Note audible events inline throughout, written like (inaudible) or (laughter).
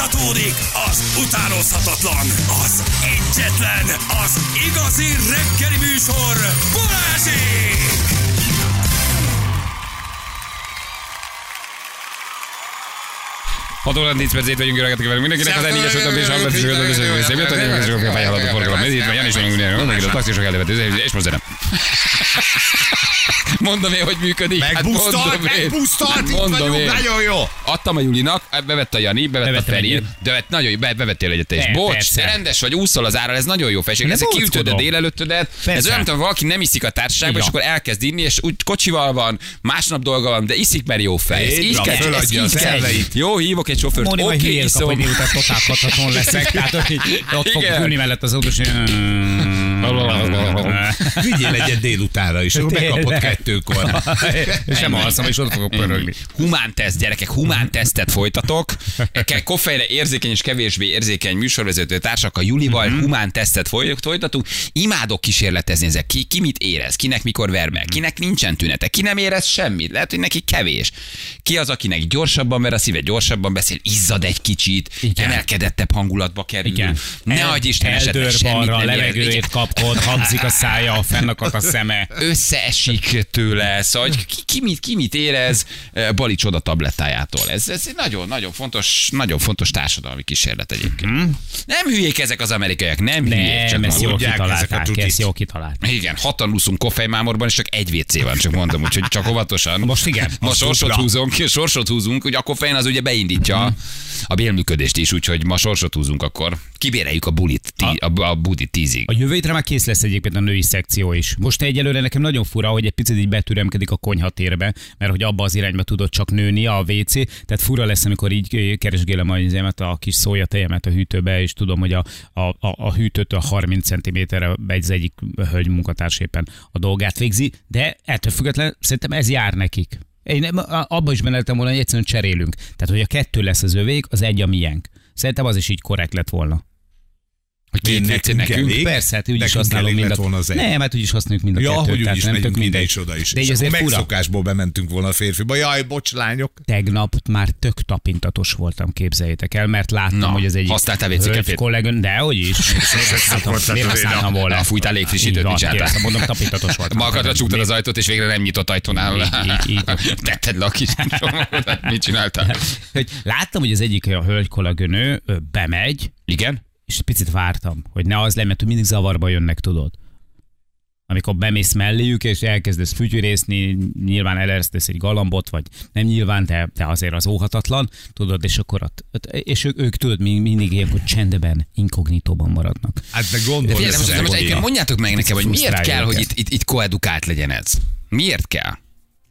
Folytatódik az utánozhatatlan, az egyetlen, az igazi reggeli műsor, Balázsék! Hat óra 10 percét vagyunk, jó reggelt kívánunk mindenkinek, az N4-es utam és hallgat és hallgat és hallgat és hallgat és és hallgat és forgalom. Ez itt van, Janis vagyunk, mindenki a taxisok elővető, és most zenem. (laughs) Mondom én, hogy működik. Hát Megbusztalt, mondom én. megbusztalt, Hát mondom én. nagyon jó. Adtam a Julinak, bevett a Jani, bevett a Bevettem Feri, egyet. de vett, nagyon jó, be- bevettél egyet is. Bocs, persze. rendes vagy, úszol az ára, ez nagyon jó felség. Én Ez kiütöd a délelőttödet, ez olyan, mint valaki nem iszik a társaságban, és akkor elkezd inni, és úgy kocsival van, másnap dolga van, de iszik, mert jó fej. Ez Így kell, ez így a kell. Jó, hívok egy sofőrt, oké, kap, iszom. hogy délután totálkodhatóan (laughs) leszek. Tehát ott, fog ülni mellett az autós. Vigyél egyet délutánra is, hogy bekapod kettőkor. Sem alszom, és ott fogok pörögni. Humán teszt, gyerekek, humán tesztet folytatok. Koffeire érzékeny és kevésbé érzékeny műsorvezető társak a Julival Mhm. humán tesztet foly- folytatunk. Imádok kísérletezni ezek. Ki, ki mit érez, kinek mikor ver meg, kinek nincsen tünete, ki nem érez semmit. Lehet, hogy neki kevés. Ki az, akinek gyorsabban ver a szíve, gyorsabban beszél, izzad egy kicsit, Igen. emelkedettebb hangulatba kerül. Igen. Ne adj Isten esetleg semmit balra, nem levegőjét Igen. kapkod, hangzik a (laughs) szája, fennakadt a szeme. összeesik tőle, szóval hogy ki, ki, mit, ki mit érez eh, Bali csoda tablettájától. Ez, ez egy nagyon, nagyon fontos, nagyon fontos társadalmi kísérlet egyébként. Nem hülyék ezek az amerikaiak, nem, hülyék, csak Nem, ezt jól a kitalálták, ezt jól kitalálták. igen, hatan úszunk koffejmámorban, és csak egy WC van, csak mondom, úgyhogy csak óvatosan. Most igen. Ma Az sorsot húzunk, sorsot húzunk, ugye a koffein az ugye beindítja a bélműködést is, úgyhogy ma sorsot húzunk akkor. Kibéreljük a bulit, tí, a, a budit tízig. A jövő hétre már kész lesz egyébként a női szekció is. Most egyelőre nekem nagyon fura, hogy egy picit így betüremkedik a konyhatérbe, mert hogy abba az irányba tudod csak nőni a WC, tehát fura lesz, amikor így ö, keresgélem émet, a kis szójatejemet a hűtőbe, és tudom, hogy a, a, a, a hűtőtől 30 cm-re egy egyik hölgy munkatárs éppen a dolgát végzi, de ettől függetlenül szerintem ez jár nekik. Én nem- a- abba is benne volna, hogy egyszerűen cserélünk. Tehát, hogy a kettő lesz az övék, az egy a miénk. Szerintem az is így korrekt lett volna. Két Nekünk nekünk. elég? Persze, hát úgyis használom mind a... volna az egy. Nem, hát úgyis használjuk mind a Ja, kettőt. hogy úgyis nem megyünk tök mindegy. is, oda is. De És azért megszokásból bementünk volna a férfiba. Jaj, bocs, lányok. Tegnap már tök tapintatos voltam, képzeljétek el, mert láttam, Na, hogy az egyik használtál WC kollégön, de hogy is. (laughs) Miért használtam, volna? Na, fújtál légfrissítőt, mit csináltál? persze, Mondom, tapintatos voltam. Magadra csuktad az ajtót, és végre nem nyitott ajtónál. (laughs) Tetted le a kis Mit csináltál? (laughs) Láttam, hogy az egyik a hölgy kolléganő ö, bemegy, Igen? És picit vártam, hogy ne az legyen, mert mindig zavarba jönnek, tudod. Amikor bemész melléjük, és elkezdesz fütyűrészni, nyilván eleresztesz egy galambot, vagy nem nyilván, de, de azért az óhatatlan, tudod, és akkor ott, és ők, ők tudod, mi- mindig ilyenkor csendben, inkognitóban maradnak. Hát de De gondolj, most, most mondjátok meg nekem, hogy miért kell, hogy őket. itt, itt, itt koedukált legyen ez? Miért kell?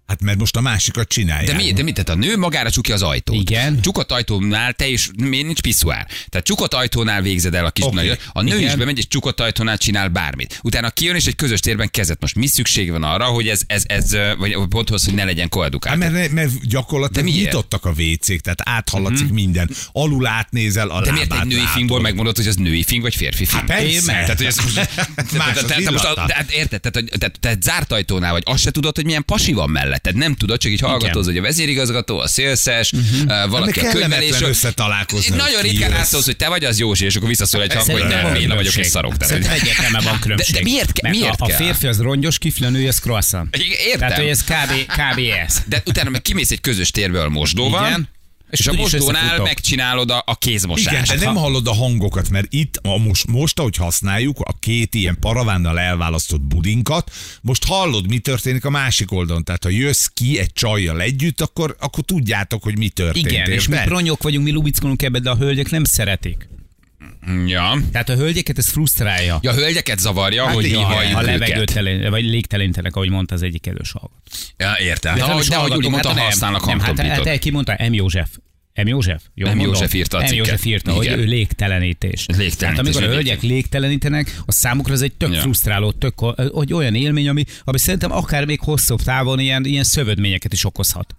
Hát mert most a másikat csinálják. De mi, de mit? Tehát a nő magára csukja az ajtót. Igen. Csukott ajtónál te is, miért nincs piszuár? Tehát csukott ajtónál végzed el a kis okay. A nő Igen. is bemegy, és csukott ajtónál csinál bármit. Utána kijön, és egy közös térben kezet. Most mi szükség van arra, hogy ez, ez, ez vagy ponthoz, hogy ne legyen koedukált? Hát mert, mert gyakorlatilag De miért? nyitottak a WC-k, tehát áthallatszik minden. Alul átnézel, a De miért egy női filmból megmondod, hogy az női film vagy férfi film? Hát persze. Tehát, hogy ez most, Más te- az te- te most érted, tehát, tehát, tehát zárt ajtónál vagy, azt se tudod, hogy milyen pasi van melletted. Nem tudod, csak így hallgatóz, hogy a vezérigazgató, a szélszes, uh-huh. valaki a könyvelésről. összetalálkozni, Nagyon ritkán átszólsz, hogy te vagy az Józsi, és akkor visszaszól egy hang, hogy nem, Béla vagyok, és szarok. Tehát, egyértelműen van különbség. De- de miért Mert miért a, férfi az rongyos kifli, a nő az croissant. Értem. Tehát, hogy ez kb. kb. ez. De utána meg kimész egy közös térből mosdóval, Igen. És, És a mosdónál megcsinálod a, a kézmosást. Igen, de nem hallod a hangokat, mert itt a most, most, ahogy használjuk a két ilyen paravánnal elválasztott budinkat, most hallod, mi történik a másik oldalon. Tehát ha jössz ki egy csajjal együtt, akkor, akkor tudjátok, hogy mi történt. Igen, és mi bronyok vagyunk, mi lubickolunk ebbe, de a hölgyek nem szeretik. Ja. Tehát a hölgyeket ez frusztrálja. Ja, a hölgyeket zavarja, Hát hogy mi halljuk a levegőtelen, vagy légtelenítenek, ahogy mondta az egyik kedves hallgató. Ja, értem. De, is de ahogy Gyuri hallgatunk, mondta, hát nem, használnak nem, hát, hát, ki mondta? M. József. M. József? Jól M. József írta a M. cikket. József írta, hogy ő légtelenítés. Légtelenítés, Tehát amikor a hölgyek légtelenítenek, a számukra ez egy tök Ja. frusztráló, tök, hogy olyan élmény, ami, ami szerintem akár még hosszabb távon ilyen, ilyen szövődményeket is okozhat.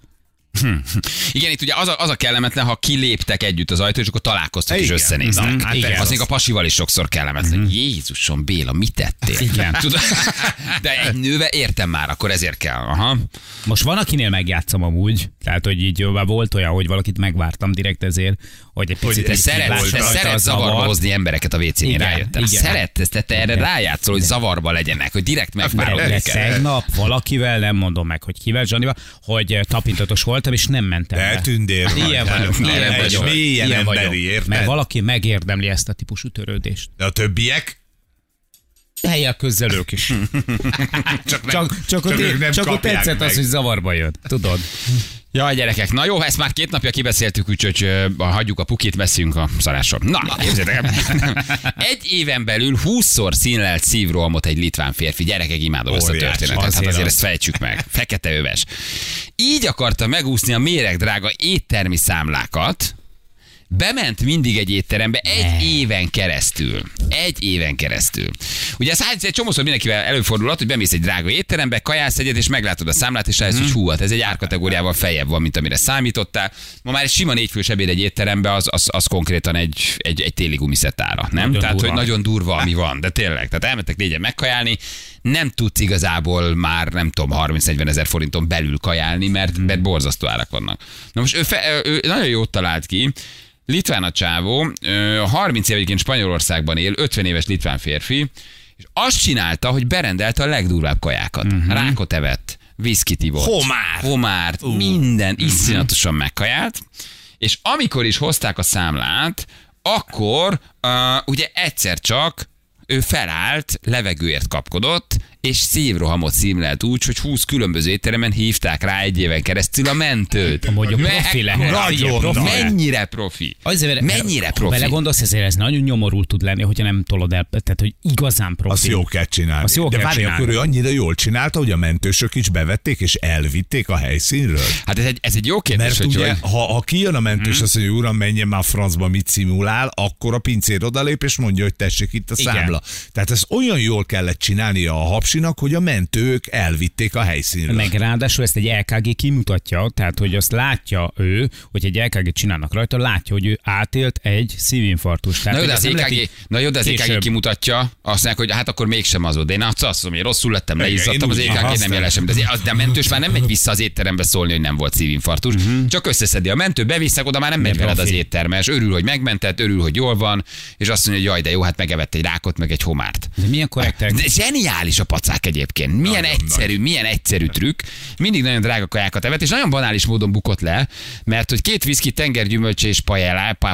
(laughs) Igen, itt ugye az a, az a kellemetlen, ha kiléptek együtt az ajtó, és akkor találkoztak és Igen. összenéztek. Na, hát igen. Az az. még a pasival is sokszor kellemetlen. Jézusom, Béla, mit tettél? Igen. (laughs) Tudod? De egy nőve értem már, akkor ezért kell. Aha. Most van, akinél megjátszom amúgy, tehát hogy így már volt olyan, hogy valakit megvártam direkt ezért, hogy egy picit Te egy szeret, szeret zavarba hozni embereket a WC-n, Igen, rájöttem. igen. Szeret, te, te erre rájátszol, hogy zavarba legyenek, hogy direkt megvárod őket. tegnap valakivel, nem mondom meg, hogy kivel, Zsanival, hogy tapintatos voltam, és nem mentem De be. tündér vagy. Ilyen vagyok, Hát, ilyen vagyok. Mélyen ilyen emberi, vagyok. érted? Mert valaki megérdemli ezt a típusú törődést. De a többiek? Helyek közel ők is. (laughs) Csak, nem, Csak, csak, ott, ők nem csak ott tetszett meg. az, hogy zavarba jön. Tudod? Ja, gyerekek, na jó, ezt már két napja kibeszéltük, úgyhogy ö, hagyjuk a pukit, veszünk a szarásról. Na, képzeljétek el. (laughs) Egy éven belül 20-szor színlelt szívrohamot egy litván férfi. Gyerekek, imádom ezt a történetet. Hát Azért azért az. ezt fejtsük meg. Fekete öves. Így akarta megúszni a méregdrága éttermi számlákat, Bement mindig egy étterembe egy éven keresztül. Egy éven keresztül. Ugye ez egy csomószor mindenkivel előfordulhat, hogy bemész egy drága étterembe, kajász egyet, és meglátod a számlát, és rájössz, hogy hú, hát ez egy árkategóriával feljebb van, mint amire számítottál. Ma már egy sima négyfős ebéd egy étterembe, az, az, az konkrétan egy, egy, egy téli gumiszettára, nem? Nagyon tehát, durva. hogy nagyon durva, ami van, de tényleg. Tehát elmentek négyen megkajálni, nem tudsz igazából már, nem tudom, 30-40 ezer forinton belül kajálni, mert, mert borzasztó árak vannak. Na most ő, fe, ő nagyon jót talált ki, Litván a csávó, ö, 30 év egyébként Spanyolországban él, 50 éves litván férfi, és azt csinálta, hogy berendelte a legdurvább kajákat. Uh-huh. Rákot evett, viszkit ivott. Homár. Homárt, uh. minden iszonyatosan megkajált, és amikor is hozták a számlát, akkor uh, ugye egyszer csak ő felállt, levegőért kapkodott, és szívrohamot szímlelt úgy, hogy 20 különböző étteremen hívták rá egy éven keresztül a mentőt. Mondjuk profi lehet. Nagyon profi. Mennyire profi? Azért, Mennyire Ha profi? belegondolsz, ezért ez nagyon nyomorult tud lenni, hogyha nem tolod el, tehát hogy igazán profi. Azt jó kell csinálni. Azt jó De várj, akkor ő annyira jól csinálta, hogy a mentősök is bevették és elvitték a helyszínről. Hát ez egy, ez egy jó kérdés, Mert hogy ugye, hogy- ha, ha kijön a mentős, Mhm. azt mondja, uram, menjen már francba, mit szimulál, akkor a pincér odalép, és mondja, hogy tessék itt a Igen. számla. Tehát ezt olyan jól kellett csinálnia a hapsinak, hogy a mentők elvitték a helyszínről. Meg ráadásul ezt egy LKG kimutatja, tehát hogy azt látja ő, hogy egy LKG csinálnak rajta, látja, hogy ő átélt egy szívinfarktust. Na jó, de az EKG, na jó, de az EKG kimutatja, azt mondják, hogy hát akkor mégsem az volt. De én azt azt mondom, hogy rosszul lettem, leizzadtam, én az EKG nem jelesem. De, az, de a mentős már nem megy vissza az étterembe szólni, hogy nem volt szívinfarktus. Csak összeszedi a mentő, beviszek oda, már nem megy Nem veled az éttermes. Örül, hogy megmentett, örül, hogy jól van, és azt mondja, hogy jaj, de jó, hát megevett egy rákot, meg egy homárt. De milyen korrektek? De zseniális a pacák egyébként. Milyen Nagyon egyszerű, milyen egyszerű trükk. Mindig nagyon drága kajákat evett, és nagyon banális módon bukott le, mert hogy két viszki, tengergyümölcse és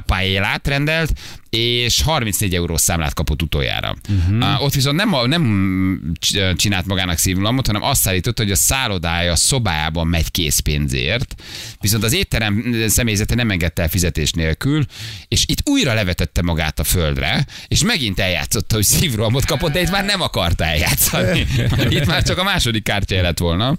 paellát rendelt, és 34 eurós számlát kapott utoljára. Uh-huh. Uh, ott viszont nem, nem c- csinált magának szívlamot, hanem azt állította, hogy a szállodája szobájában megy készpénzért, viszont az étterem személyzete nem engedte el fizetés nélkül, és itt újra levetette magát a földre, és megint eljátszotta, hogy szívrohamot kapott, de itt már nem akarta eljátszani. (laughs) Itt már csak a második kártya lett volna.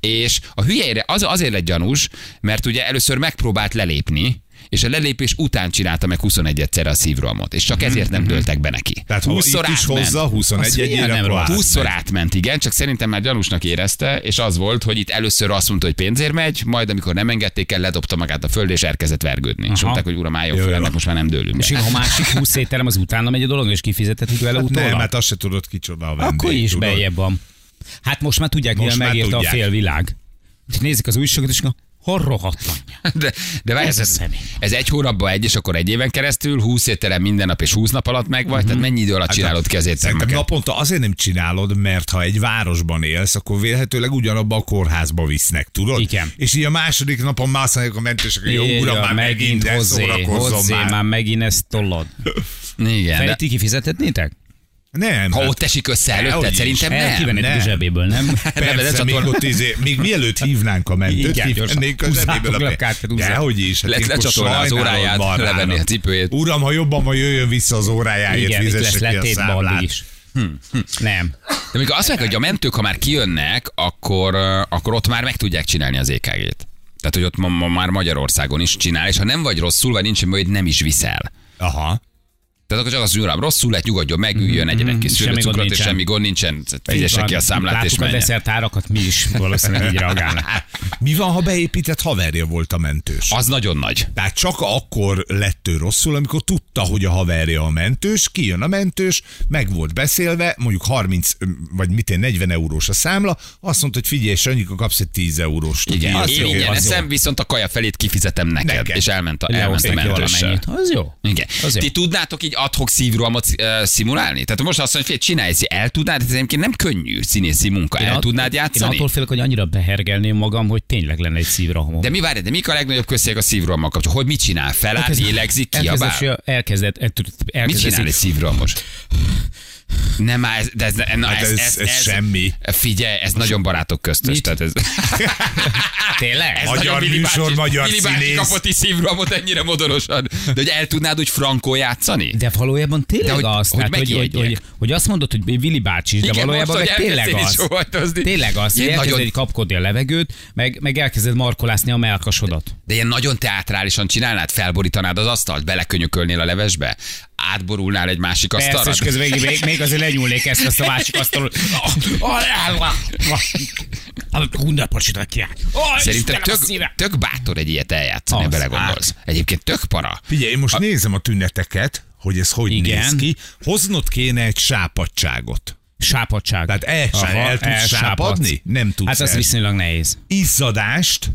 És a hülyére az, azért lett gyanús, mert ugye először megpróbált lelépni, és a lelépés után csinálta meg 21 egyszerre a szívrohamot, és csak ezért nem dőltek be neki. Tehát 20 20-szor itt is hozza, 21 Az milyen egyére, nem akkor rossz. átment. 20-szor átment, igen, csak szerintem már gyanúsnak érezte, és az volt, hogy itt először azt mondta, hogy pénzért megy, majd amikor nem engedték el, ledobta magát a földre, és elkezdett vergődni. És Aha. mondták, hogy uram, álljon föl, ennek most már nem dőlünk. És ha a másik 20 (laughs) étterem az utána megy a dolog, és kifizethetik vele utólag? Nem, hát azt se tudod kicsoda a vendég. Akkor is tudod? beljebb van. Hát most már tudják, már megérte a félvilág. És nézik az újságot, és hol rohadt anyja. (laughs) De, de várj, Ez ez, ez egy hónapban egy, és akkor egy éven keresztül, 20 étterem minden nap és 20 nap alatt meg vagy, tehát mennyi idő alatt csinálod ki az éttermeket? naponta azért nem csinálod, mert ha egy városban élsz, akkor vélhetőleg ugyanabba a kórházba visznek, tudod? Igen. És így a második napon már azt a mentősök, hogy jó uram, már megint, de hozzé, hozzé, már. már megint ezt tollod. (laughs) Igen, de Feri, ti kifizethetnétek? Nem. ha hát- ott esik össze előtted, Dehogy is. szerintem nem. kivennétek a nem. zsebéből, nem? (laughs) Persze, még, ott izé, még mielőtt hívnánk a mentőt, Igen, kivennénk a zsebéből a kártyát, De húzzátok. hogy is, hát lecsatolná az óráját, levenni a cipőjét. Uram, ha jobban ma jöjjön vissza az órájáért, Igen, fizesse ki a számlát. is. Nem. De amikor azt mondják, hogy a mentők, ha már kijönnek, akkor, akkor ott már meg tudják csinálni az EKG-t. Tehát, hogy ott ma, ma már Magyarországon is csinál, és ha nem vagy rosszul, vagy nincs hogy nem is viszel. Aha. Tehát akkor csak az uram rosszul lett, nyugodjon meg, üljön, egyenek ki Mhm. Semmi gond szőlőcukrot, és nincsen. semmi gond nincsen, fizesse ki a számlát, és Láttuk a menjen. desszert árakat, mi is valószínűleg így reagálnak. (laughs) Mi van, ha beépített haverja volt a mentős? Az nagyon nagy. Tehát csak akkor lett ő rosszul, amikor tudta, hogy a haverja a mentős, kijön a mentős, meg volt beszélve, mondjuk 30 vagy mit én, 40 eurós a számla, azt mondta, hogy figyelj, Sanyika, kapsz egy 10 eurós. Igen, Az én jó, ingyen az eszem, viszont a kaja felét kifizetem neked. Neked. És elment a, elment a mentőssel. Az jó. Igen. Az jó. Ti tudnátok így adhok szívrohamot uh, szimulálni? Tehát most azt mondja, hogy csinálj, el tudnád, ez egyébként nem könnyű színészi munka. El tudnád Én játszani? attól félek, hogy annyira behergelném magam, hogy tényleg lenne egy szívrohamom. De mi várj, de mik a legnagyobb közszeg a szívrohammal kapcsolatban? Hogy mit csinál? Feláll, lélegzik, elkezdett, kiabál? elkezdett, Mit elkezdett, csinál egy szívrohamos? Nem, ez, de ez, na, Hát ez, ez- ez, ez semmi. Figyelj, ez nagyon barátok köztös. Mit? Tehát ez, (laughs) Tényleg? ez Magyar műsor, bácsi- magyar színész. kapott is szívrohamot ennyire modorosan. De hogy el tudnád úgy frankó játszani? De valójában tényleg De hogy- az, hogy tehát, hogy, hogy, hogy, hogy, azt mondod, hogy Vili bácsi is, de Igen, valójában most, meg tényleg az. Tényleg az, hogy elkezded nagyon... kapkodni a levegőt, meg, meg elkezded markolászni a melkasodat. De ilyen nagyon teátrálisan csinálnád, felborítanád az asztalt, belekönyökölnél a levesbe, átborulnál egy másik Persze, asztalra. és közben még, még, még azért lenyúlnék ezt azt a másik asztalon. Hunderpocsitat ki. Szerintem tök, tök bátor egy ilyet eljátszani, Az, belegondolsz. Egyébként tök para. Figyelj, én most nézem a tüneteket, hogy ez hogy Igen. néz ki. Hoznod kéne egy sápadságot. Sápadság. Tehát el, Aha, el tudsz elsápadsz. sápadni? Nem tudsz Hát az el. viszonylag nehéz. Izzadást,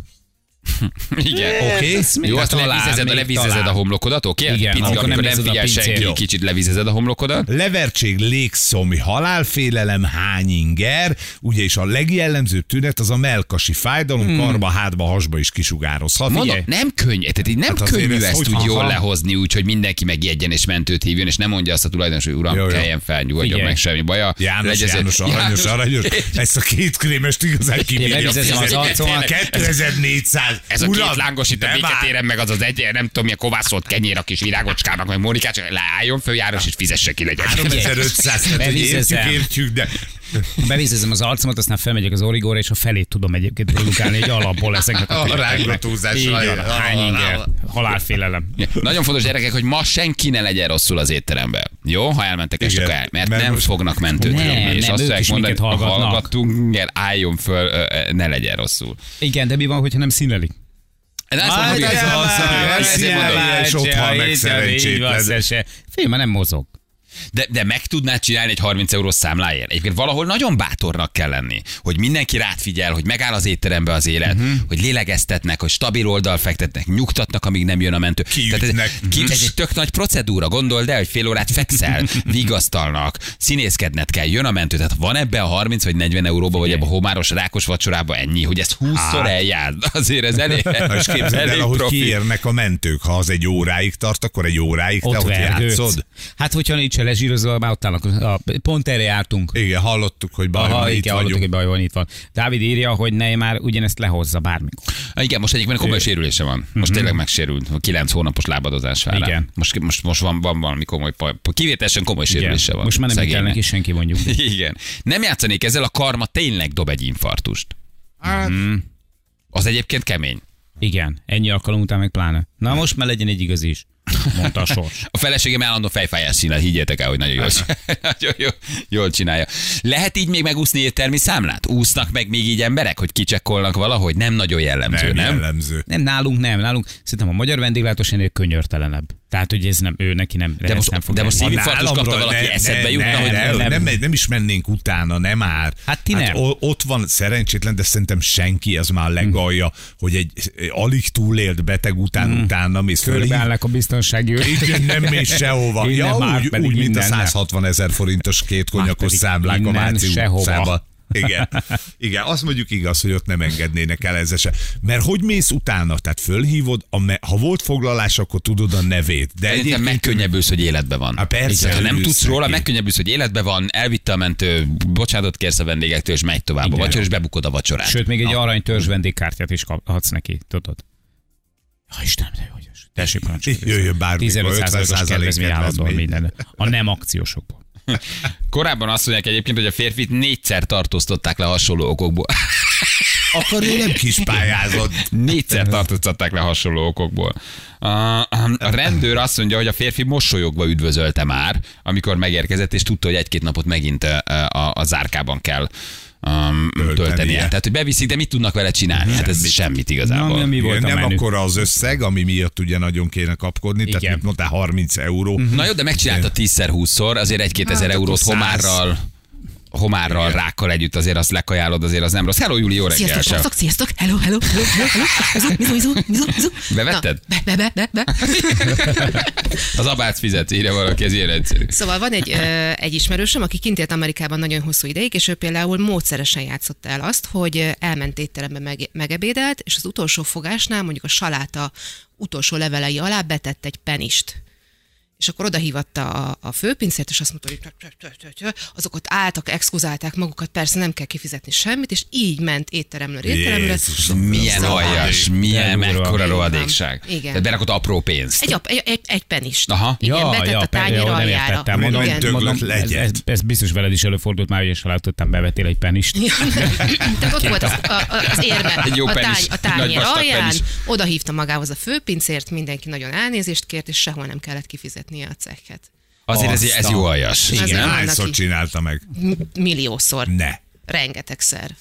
(laughs) Igen. oké? Jó, azt talán, levízezed, még levízezed talán. a homlokodat, oké? Igen, Pici, akkor amikor nem nem a figyel senki, Jó. kicsit levízezed a homlokodat. levertség, légszomi, halálfélelem, hányinger, ugye és a legjellemzőbb tünet az a melkasi fájdalom, hmm. karba, hátba, hasba is kisugározhat. Mondom, nem könnyű, tehát így nem Hát könnyű ez ezt hogy- úgy jól lehozni, úgy, hogy mindenki megjegyen és mentőt hívjon, és nem mondja azt a tulajdonos, hogy uram, Jó, jó. keljen fel, nyugodjon meg, semmi baja. János, Legyezett- János, aranyos, aranyos. Ezt a két krémest igazán kibírja. levizezem az arcomat. 2400. Ez a Uram, két lángos itt a béketéren, meg az az egy, nem tudom, milyen kovászolt kenyér a kis virágocskának, meg Mónikát, csak leálljon föl János, és fizesse ki legyen. 3500, tehát hogy értjük, értjük, de Bevízezem az arcomat, aztán felmegyek az origóra, és a felét tudom egyébként produkálni egy alapból ezeknek a A rángatózás, hány inger, halálfélelem. Nagyon fontos gyerekek, hogy ma senki ne legyen rosszul az étteremben. Jó, ha elmentek este, el, mert, Mert nem most- fognak mentőt hívni, és nem, azt fogják mondani, hallgatnak. hallgattunk, igen, álljon föl, ne legyen rosszul. Igen, de mi van, hogyha nem színelik? De ezt mondom, ez hogy- az, ezért mondom, és ott hal meg szerencsétlen. Fél, már nem mozog. De, de meg tudnád csinálni egy 30 eurós számláért. Egyébként valahol nagyon bátornak kell lenni, hogy mindenki rád figyel, hogy megáll az étterembe az élet, uh-huh. hogy lélegeztetnek, hogy stabil oldal fektetnek, nyugtatnak, amíg nem jön a mentő. Kiütnek. ez, ki, ez egy tök nagy procedúra, gondold el, hogy fél órát fekszel, (laughs) vigasztalnak, színészkedned kell, jön a mentő. Tehát van ebbe a 30 vagy 40 euróba, vagy ebbe a homáros rákos vacsorába ennyi, hogy ezt 20-szor eljár. (laughs) Azért ez elég, Na, és képzeld el, elég ahogy profi. kiérnek a mentők. Ha az egy óráig tart, akkor egy óráig te Ott ott vergődsz. játszod. Hát, hogyha nincs lezsírozva, már ott állnak. A- Pont erre jártunk. Igen, hallottuk, hogy baj Aha, van, itt igen, hallottuk, vagyunk. hogy baj van, itt van. Dávid írja, hogy ne már ugyanezt lehozza bármikor. Igen, most egyébként komoly sérülése van. Most tényleg megsérült. 9 hónapos lábadozás vár rá. Mhm. Igen. Most, most, most van, van valami komoly, kivételesen komoly Igen. sérülése van. Most már nem kell neki senki mondjuk. (laughs) Igen. Nem játszanék ezzel, a karma tényleg dob egy infartust. Hát, Az egyébként kemény. Igen, ennyi alkalom után meg pláne. Na most már legyen egy igazi is, mondta a sors. A feleségem állandó fejfájás színel, higgyétek el, hogy nagyon jól, (laughs) nagyon jól, jól csinálja. Lehet így még megúszni éttermi számlát? Úsznak meg még így emberek, hogy kicsekkolnak valahogy? Nem nagyon jellemző, nem, nem? jellemző. Nem, nálunk nem, nálunk szerintem a magyar vendéglátós ennél könyörtelenebb. Tehát, hogy ez nem, ő neki nem, De most, nem fog de most szívinfarktus kapta valaki, ne- eszedbe jutna, ne- hogy ne- nem- nem, nem, nem is mennénk utána, nem már. Hát ti nem. o- ott van szerencsétlen, de szerintem senki, ez már legalja, hogy egy alig túlélt beteg után utána mész föl. Körbeállnak a biztonsági őrök. Igen, nem mész sehova. Innen Ja, már úgy, úgy, mint a innen nem. 160 ezer forintos két konyakos számlák a sehova. utcába. Igen. Igen, azt mondjuk igaz, hogy ott nem engednének el ezzel se. Mert hogy mész utána? Tehát fölhívod, a me- ha volt foglalás, akkor tudod a nevét. De Szerintem egyébként megkönnyebbülsz, hogy életben van. Há, persze, ha nem tudsz róla, megkönnyebbülsz, hogy életben van, elvitte a mentő, bocsánatot kérsz a vendégektől, és megy tovább a Igen. vacsora, és bebukod a vacsorát. Sőt, még egy arany törzs vendégkártyát is kaphatsz neki, tudod? Ja, Istenem, de jó, hogy Tessék parancsolni. Jöjjön bármikor, 15%-os 50% kedvezmény kedvezmény. minden. A nem akciósokból. Korábban azt mondják egyébként, hogy a férfit négyszer tartóztatták le hasonló okokból. (laughs) Akkor ő nem kis pályázott. Négyszer tartóztatták le hasonló okokból. A, rendőr azt mondja, hogy a férfi mosolyogva üdvözölte már, amikor megérkezett, és tudta, hogy egy-két napot megint a, a, a zárkában kell um, Töltenie. töltenie. Tehát, hogy beviszik, de mit tudnak vele csinálni? Hát ez Semmit. semmit igazából. Na, mi volt Igen, nem menü? akkora az összeg, ami miatt ugye nagyon kéne kapkodni, tehát Igen. mit mondtál, 30 euró. Na jó, de megcsinálta 10-20-szor, azért egy-két ezer Hát eurót akkor száz. Homárral, homárral, rákkal együtt azért azt lekajálod, azért az nem rossz. Hello, Júli, jó reggel. Sziasztok, Ciao. sziasztok, sziasztok, hello, hello, hello, hello, hello, mizu, mizu, mizu, mizu. Bevetted? Na, Be, be, be, be. (laughs) Az abác fizet, írja valaki, ez ilyen egyszerű. Szóval van egy, ö, egy ismerősöm, aki kint élt Amerikában nagyon hosszú ideig, és ő például módszeresen játszotta el azt, hogy elment étterembe meg, megebédelt, és az utolsó fogásnál mondjuk a saláta utolsó levelei alá betett egy penist. És akkor oda hívatta a, a főpincért, és azt mondta, hogy azok ott álltak, exkuzálták magukat, persze nem kell kifizetni semmit, és így ment étteremről étteremre. Jézus, Milyen Szóval- aljas, milyen mekkora Igen. rohadékság. Igen. Tehát berakott apró pénzt. Egy, egy, egy, egy penist. Aha. Igen, Ja, betett ja, a tányér aljára. értettem. Mondom, döglött mondom, ez, ez, ez, biztos veled is előfordult már, hogy és látottam, bevetél egy penist. Tehát ott volt az, a, az érme Egy jó a, tány, a tányér alján, oda hívta magához a főpincért, mindenki nagyon elnézést kért, és sehol nem kellett kifizetnie a cekket. Azért ez, ez jó aljas. Igen. Hányszor csinálta meg? Milliószor. Ne. Rengetegszer.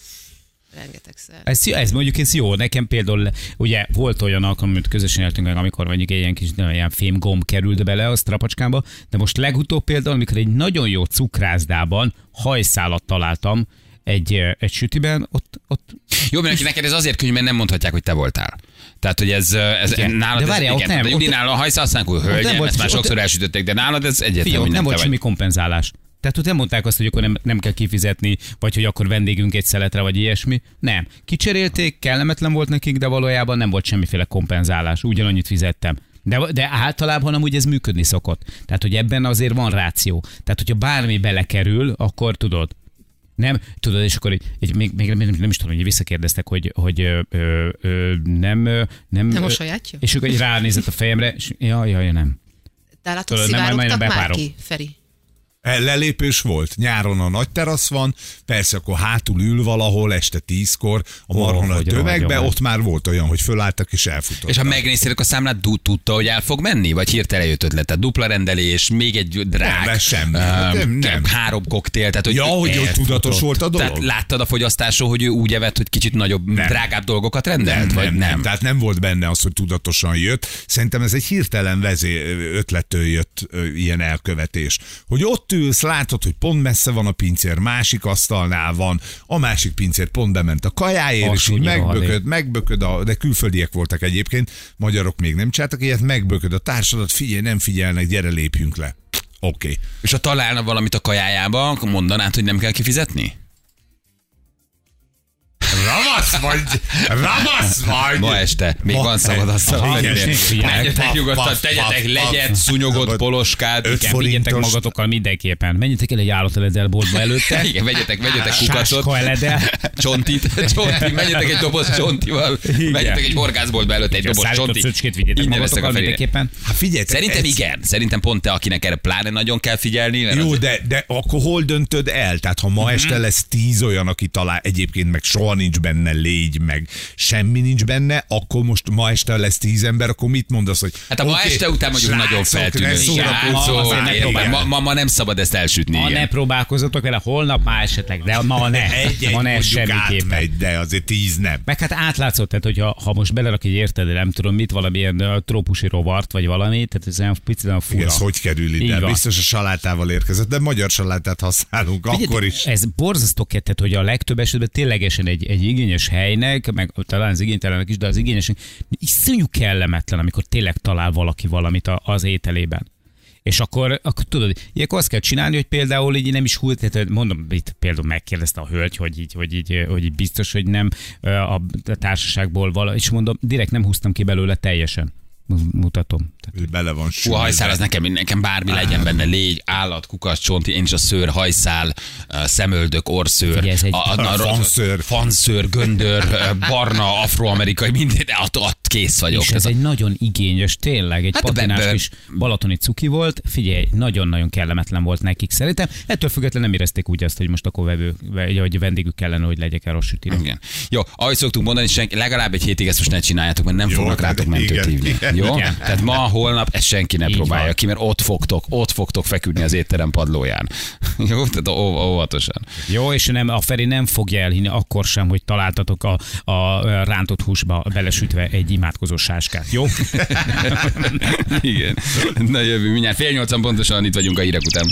Rengetegszer. Ez, ez mondjuk ez jó, nekem például ugye volt olyan alkalom, amit közösen éltünk meg, amikor mondjuk egy ilyen kis ilyen fémgomb került bele a strapacskámba, de most legutóbb például, amikor egy nagyon jó cukrászdában hajszálat találtam egy, egy sütiben, ott, ott Jó, mert neked ez azért könnyű, mert nem mondhatják, hogy te voltál. Tehát, hogy ez, ez Igen. nálad De ez, várjál, ott igen, nem, de ott- Julinál a hajsz mondják, hogy nem hölgyem, volt- ezt már sokszor elsütötték, de nálad ez ott nem nem volt semmi kompenzálás. Tehát ott nem mondták azt, hogy akkor nem, nem kell kifizetni, vagy hogy akkor vendégünk egy szeletre, vagy ilyesmi. Nem. Kicserélték, kellemetlen volt nekik, de valójában nem volt semmiféle kompenzálás. Ugyanannyit fizettem. De, de általában amúgy ez működni szokott. Tehát, hogy ebben azért van ráció. Tehát, hogyha bármi belekerül, akkor tudod, nem, tudod, és akkor egy, egy még, még nem, nem is tudom, hogy visszakérdeztek, hogy, hogy ö, ö, ö, nem, ö, nem, Nem mosolyátja? És akkor így ránézett a fejemre, és ja, ja, ja, nem. De látod, Tudod, nem, nem, szivárogtak nem már ki, Feri? E, Lelépős volt. Nyáron a nagy terasz van, persze akkor hátul ül valahol este tízkor a marha nagy hogy tömegbe, ott már volt olyan, hogy fölálltak és elfutottak. És ha megnéztétek a számlát, du- tudta, hogy el fog menni? Vagy hirtelen jött ötlet? Dupla rendelés, még egy drág, Nem, semmi. öm, Nem, nem. három koktél. Tehát, hogy Ja, hogy hogy elfutott. tudatos volt a dolog? Tehát láttad a fogyasztásról, hogy ő úgy evett, hogy kicsit nagyobb, Nem. drágább dolgokat rendelt? vagy nem? Tehát nem volt benne az, hogy tudatosan jött. Szerintem ez egy hirtelen vezé ötlettől jött ö, ilyen elkövetés. Hogy ott ülsz, látod, hogy pont messze van a pincér, másik asztalnál van, a másik pincér pont bement a kajáért, és így megbököd, megbököd, a, de külföldiek voltak egyébként, magyarok még nem csináltak ilyet, megbököd a társadat, figyelj, nem figyelnek, gyere lépjünk le. Oké. Okay. És ha találna valamit a kajájába, akkor mondanád, hogy nem kell kifizetni? Ravasz vagy! Ravasz vagy! Ma este még van szabad azt a. Menjetek nyugodtan, tegyetek legyet, szunyogot, poloskát. Öt Igen, vigyetek forintos- magatokkal mindenképpen. Menjetek el egy állateledelboltba előtte. (laughs) Igen, vegyetek, vegyetek Sáska kukacot, eledel. csontit, (laughs) csontit, menjetek egy doboz csontival, menjetek egy horgászboltba előtt egy doboz csontit. a magatokkal Ferire. mindenképpen. Hát figyelj, Szerintem igen, szerintem pont te, akinek erre pláne nagyon kell figyelni. Jó, de, de akkor hol döntöd el? Tehát ha ma este lesz tíz olyan, aki talál, egyébként meg soha nincs benne légy, meg semmi nincs benne, akkor most ma este lesz tíz ember, akkor mit mondasz, hogy Hát a ma oké, este után mondjuk srácok, nagyon feltűnő. szórakozó, ma próbálj. ma, ma, ma, nem szabad ezt elsütni. Ma igen. ne próbálkozatok vele, holnap már esetleg, de ma ne. Egy-egy ma ne semmiképpen. átmegy, de azért tíz nem. Meg hát átlátszott, tehát hogyha ha most belerak egy érted, nem tudom mit, valamilyen trópusi rovart, vagy valami, tehát ez olyan picit olyan fura. Igen, ez hogy kerül ide? Biztos a salátával érkezett, de magyar salátát használunk Figyelj, akkor is. Ez borzasztó kettet, hogy a legtöbb esetben ténylegesen egy, egy igényes helynek, meg talán az igénytelenek is, de az igényesnek iszonyú kellemetlen, amikor tényleg talál valaki valamit a- az ételében. És akkor, akkor tudod, ilyenkor azt kell csinálni, hogy például így nem is hult, tehát mondom, itt például megkérdezte a hölgy, hogy így, hogy így, hogy így biztos, hogy nem a társaságból vala, és mondom, direkt nem húztam ki belőle teljesen. Mutatom. Ő bele van Hú, a hajszál az nekem, nekem bármi legyen benne, légy, állat, kukac, csonti, én is a szőr, hajszál, szemöldök, orszőr, Figyelj, ez egy- (laughs) Fanszőr. fanszőr, göndör, barna, afroamerikai, minden, de ott, ott kész vagyok. És ez egy nagyon igényes, tényleg, egy Hát hát patinás be- kis balatoni cuki volt. Figyelj, nagyon-nagyon kellemetlen volt nekik szerintem. Ettől függetlenül nem érezték úgy azt, hogy most akkor vevő, vagy vendégük kellene, hogy legyek el sütire. Igen. Jó, ahogy szoktunk mondani, senki, legalább egy hétig ezt most ne csináljátok, mert nem Jó, fognak de rátok mentőt hívni. igen. Jó? Igen. Tehát ma, holnap ezt senki ne Így próbálja van. ki, mert ott fogtok, ott fogtok feküdni az étterem padlóján. (laughs) Jó, tehát óvatosan. Jó, és nem, a Feri nem fogja elhinni akkor sem, hogy találtatok a, a rántott húsba belesütve egy imádkozó sáskát. Jó? (laughs) Igen. Na jövő mindjárt fél nyolcan pontosan itt vagyunk a hírek után.